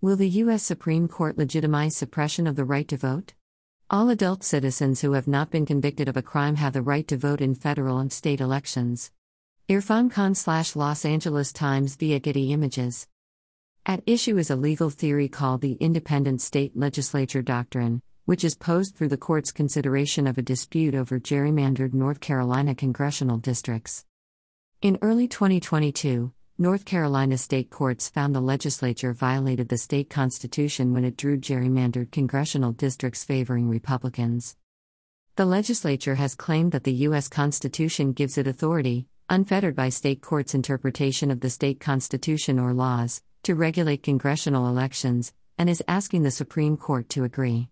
Will the U.S. Supreme Court legitimize suppression of the right to vote? All adult citizens who have not been convicted of a crime have the right to vote in federal and state elections. Irfan Khan slash Los Angeles Times via Getty Images. At issue is a legal theory called the independent state legislature doctrine, which is posed through the court's consideration of a dispute over gerrymandered North Carolina congressional districts. In early 2022, North Carolina state courts found the legislature violated the state constitution when it drew gerrymandered congressional districts favoring Republicans. The legislature has claimed that the U.S. Constitution gives it authority, unfettered by state courts' interpretation of the state constitution or laws, to regulate congressional elections, and is asking the Supreme Court to agree.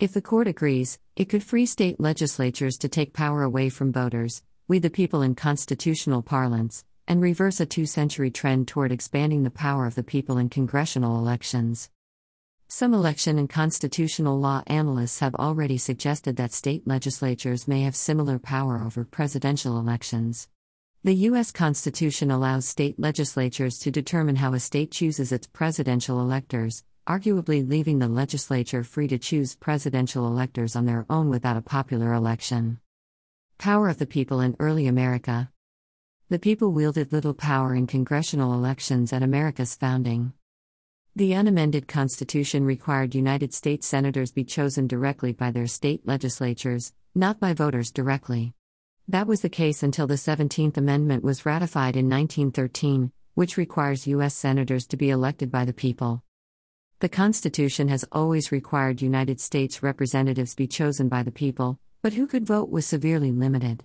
If the court agrees, it could free state legislatures to take power away from voters, we the people in constitutional parlance and reverse a two century trend toward expanding the power of the people in congressional elections. Some election and constitutional law analysts have already suggested that state legislatures may have similar power over presidential elections. The U.S. Constitution allows state legislatures to determine how a state chooses its presidential electors, arguably leaving the legislature free to choose presidential electors on their own without a popular election. Power of the People in Early America the people wielded little power in congressional elections at America's founding. The unamended Constitution required United States senators be chosen directly by their state legislatures, not by voters directly. That was the case until the 17th Amendment was ratified in 1913, which requires U.S. senators to be elected by the people. The Constitution has always required United States representatives be chosen by the people, but who could vote was severely limited.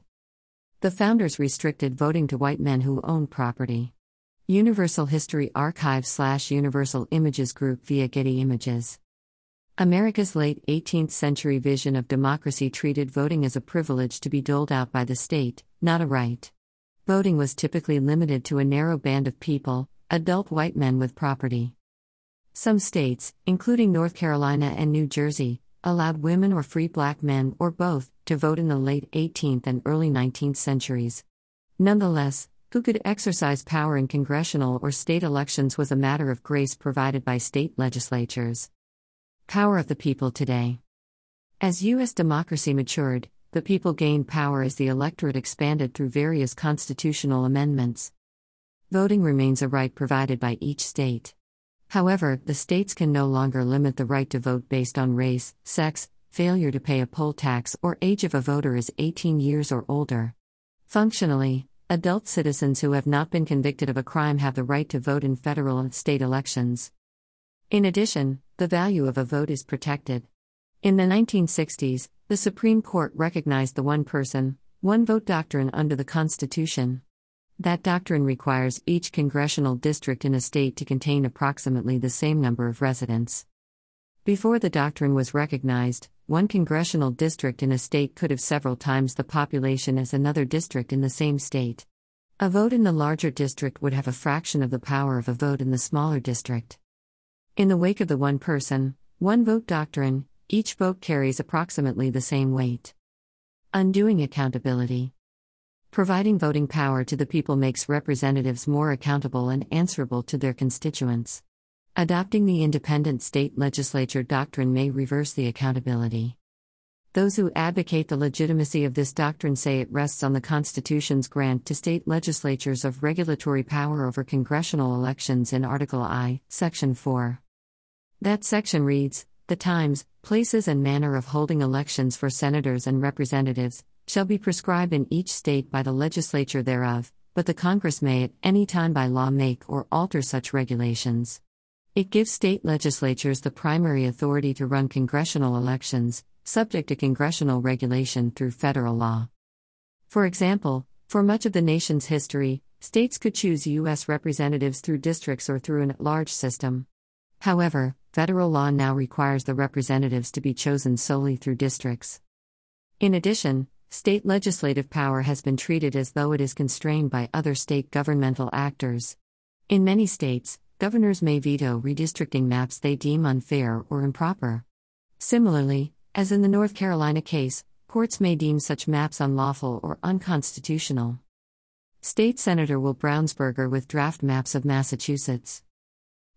The founders restricted voting to white men who owned property. Universal History Archive slash Universal Images Group via Getty Images. America's late 18th century vision of democracy treated voting as a privilege to be doled out by the state, not a right. Voting was typically limited to a narrow band of people, adult white men with property. Some states, including North Carolina and New Jersey, allowed women or free black men, or both, to vote in the late 18th and early 19th centuries. Nonetheless, who could exercise power in congressional or state elections was a matter of grace provided by state legislatures. Power of the people today. As U.S. democracy matured, the people gained power as the electorate expanded through various constitutional amendments. Voting remains a right provided by each state. However, the states can no longer limit the right to vote based on race, sex, failure to pay a poll tax, or age if a voter is 18 years or older. Functionally, adult citizens who have not been convicted of a crime have the right to vote in federal and state elections. In addition, the value of a vote is protected. In the 1960s, the Supreme Court recognized the one person, one vote doctrine under the Constitution. That doctrine requires each congressional district in a state to contain approximately the same number of residents. Before the doctrine was recognized, one congressional district in a state could have several times the population as another district in the same state. A vote in the larger district would have a fraction of the power of a vote in the smaller district. In the wake of the one person, one vote doctrine, each vote carries approximately the same weight. Undoing accountability. Providing voting power to the people makes representatives more accountable and answerable to their constituents. Adopting the independent state legislature doctrine may reverse the accountability. Those who advocate the legitimacy of this doctrine say it rests on the Constitution's grant to state legislatures of regulatory power over congressional elections in Article I, Section 4. That section reads The times, places, and manner of holding elections for senators and representatives, shall be prescribed in each state by the legislature thereof, but the Congress may at any time by law make or alter such regulations. It gives state legislatures the primary authority to run congressional elections, subject to congressional regulation through federal law. For example, for much of the nation's history, states could choose U.S. representatives through districts or through an at large system. However, federal law now requires the representatives to be chosen solely through districts. In addition, state legislative power has been treated as though it is constrained by other state governmental actors. In many states, governors may veto redistricting maps they deem unfair or improper. Similarly, as in the North Carolina case, courts may deem such maps unlawful or unconstitutional. State Senator Will Brownsberger with draft maps of Massachusetts.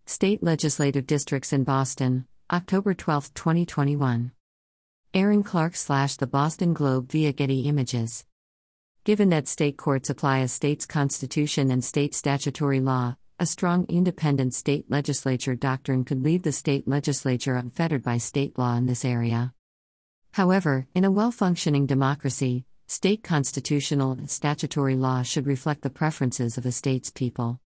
State Legislative Districts in Boston, October 12, 2021. Aaron Clark slash the Boston Globe via Getty Images. Given that state courts apply a state's constitution and state statutory law, a strong independent state legislature doctrine could leave the state legislature unfettered by state law in this area. However, in a well functioning democracy, state constitutional and statutory law should reflect the preferences of a state's people.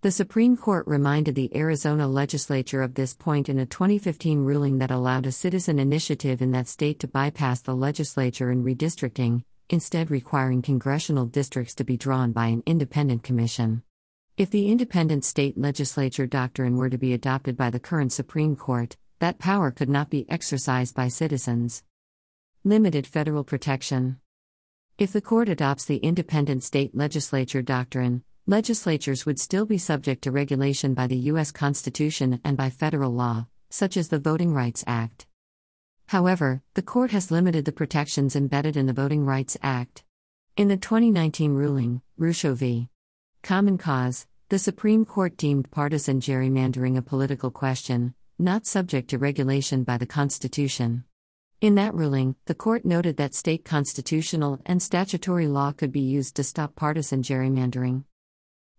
The Supreme Court reminded the Arizona legislature of this point in a 2015 ruling that allowed a citizen initiative in that state to bypass the legislature in redistricting, instead, requiring congressional districts to be drawn by an independent commission. If the independent state legislature doctrine were to be adopted by the current Supreme Court, that power could not be exercised by citizens. Limited federal protection. If the court adopts the independent state legislature doctrine, legislatures would still be subject to regulation by the U.S. Constitution and by federal law, such as the Voting Rights Act. However, the court has limited the protections embedded in the Voting Rights Act. In the 2019 ruling, Rucho v. Common Cause, the Supreme Court deemed partisan gerrymandering a political question, not subject to regulation by the Constitution. In that ruling, the court noted that state constitutional and statutory law could be used to stop partisan gerrymandering.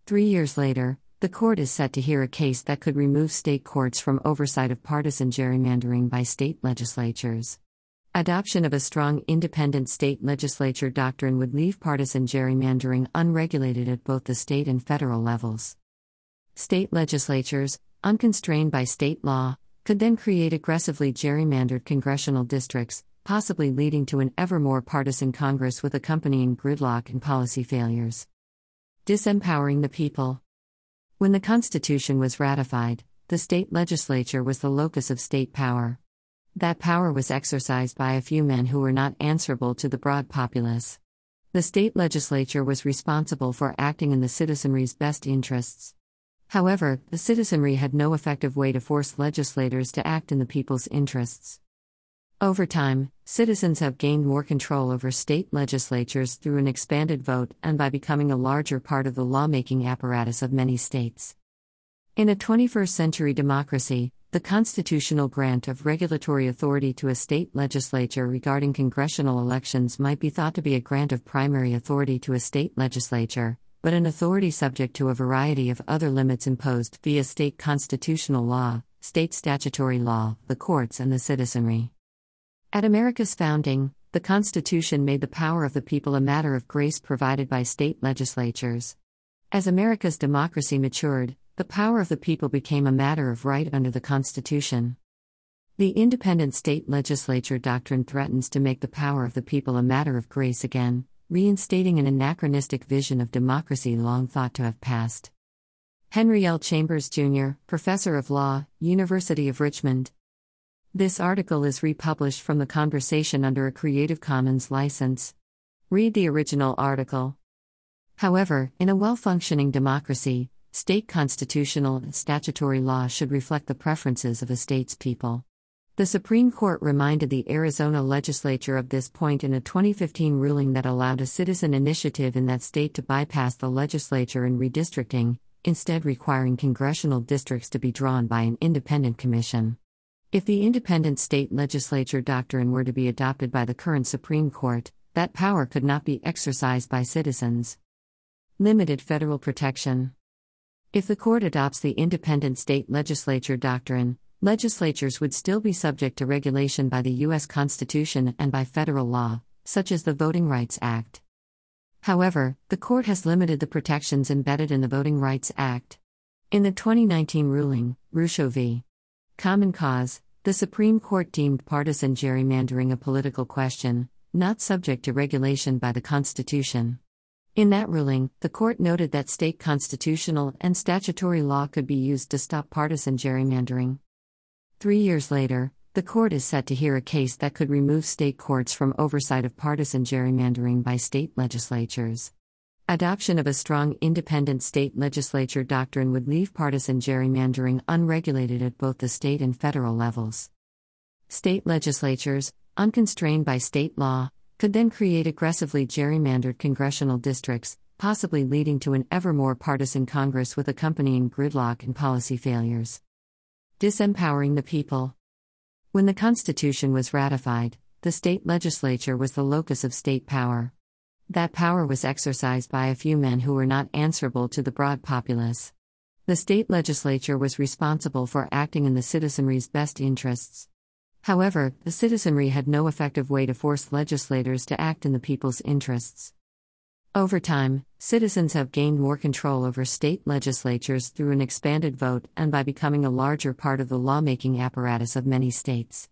Three years later, the court is set to hear a case that could remove state courts from oversight of partisan gerrymandering by state legislatures. Adoption of a strong independent state legislature doctrine would leave partisan gerrymandering unregulated at both the state and federal levels. State legislatures, unconstrained by state law, could then create aggressively gerrymandered congressional districts, possibly leading to an ever more partisan Congress with accompanying gridlock and policy failures. Disempowering the people. When the Constitution was ratified, the state legislature was the locus of state power. That power was exercised by a few men who were not answerable to the broad populace. The state legislature was responsible for acting in the citizenry's best interests. However, the citizenry had no effective way to force legislators to act in the people's interests. Over time, citizens have gained more control over state legislatures through an expanded vote and by becoming a larger part of the lawmaking apparatus of many states. In a 21st century democracy, the constitutional grant of regulatory authority to a state legislature regarding congressional elections might be thought to be a grant of primary authority to a state legislature, but an authority subject to a variety of other limits imposed via state constitutional law, state statutory law, the courts, and the citizenry. At America's founding, the Constitution made the power of the people a matter of grace provided by state legislatures. As America's democracy matured, the power of the people became a matter of right under the Constitution. The independent state legislature doctrine threatens to make the power of the people a matter of grace again, reinstating an anachronistic vision of democracy long thought to have passed. Henry L. Chambers, Jr., Professor of Law, University of Richmond. This article is republished from the conversation under a Creative Commons license. Read the original article. However, in a well functioning democracy, state constitutional and statutory law should reflect the preferences of a state's people. The Supreme Court reminded the Arizona legislature of this point in a 2015 ruling that allowed a citizen initiative in that state to bypass the legislature in redistricting, instead, requiring congressional districts to be drawn by an independent commission. If the independent state legislature doctrine were to be adopted by the current Supreme Court, that power could not be exercised by citizens. Limited federal protection. If the court adopts the independent state legislature doctrine, legislatures would still be subject to regulation by the U.S. Constitution and by federal law, such as the Voting Rights Act. However, the court has limited the protections embedded in the Voting Rights Act. In the 2019 ruling, Rucho v. Common Cause, the Supreme Court deemed partisan gerrymandering a political question, not subject to regulation by the Constitution. In that ruling, the court noted that state constitutional and statutory law could be used to stop partisan gerrymandering. Three years later, the court is set to hear a case that could remove state courts from oversight of partisan gerrymandering by state legislatures. Adoption of a strong independent state legislature doctrine would leave partisan gerrymandering unregulated at both the state and federal levels. State legislatures, unconstrained by state law, could then create aggressively gerrymandered congressional districts, possibly leading to an ever more partisan Congress with accompanying gridlock and policy failures. Disempowering the people. When the Constitution was ratified, the state legislature was the locus of state power. That power was exercised by a few men who were not answerable to the broad populace. The state legislature was responsible for acting in the citizenry's best interests. However, the citizenry had no effective way to force legislators to act in the people's interests. Over time, citizens have gained more control over state legislatures through an expanded vote and by becoming a larger part of the lawmaking apparatus of many states.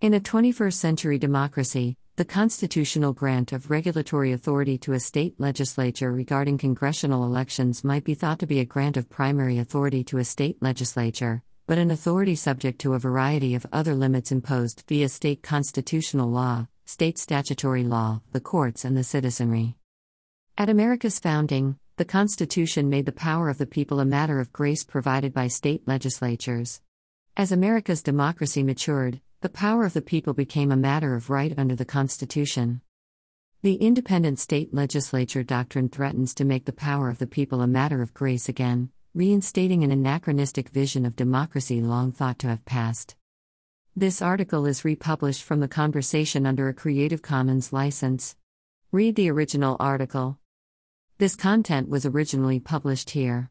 In a 21st century democracy, the constitutional grant of regulatory authority to a state legislature regarding congressional elections might be thought to be a grant of primary authority to a state legislature, but an authority subject to a variety of other limits imposed via state constitutional law, state statutory law, the courts, and the citizenry. At America's founding, the Constitution made the power of the people a matter of grace provided by state legislatures. As America's democracy matured, the power of the people became a matter of right under the Constitution. The independent state legislature doctrine threatens to make the power of the people a matter of grace again, reinstating an anachronistic vision of democracy long thought to have passed. This article is republished from the conversation under a Creative Commons license. Read the original article. This content was originally published here.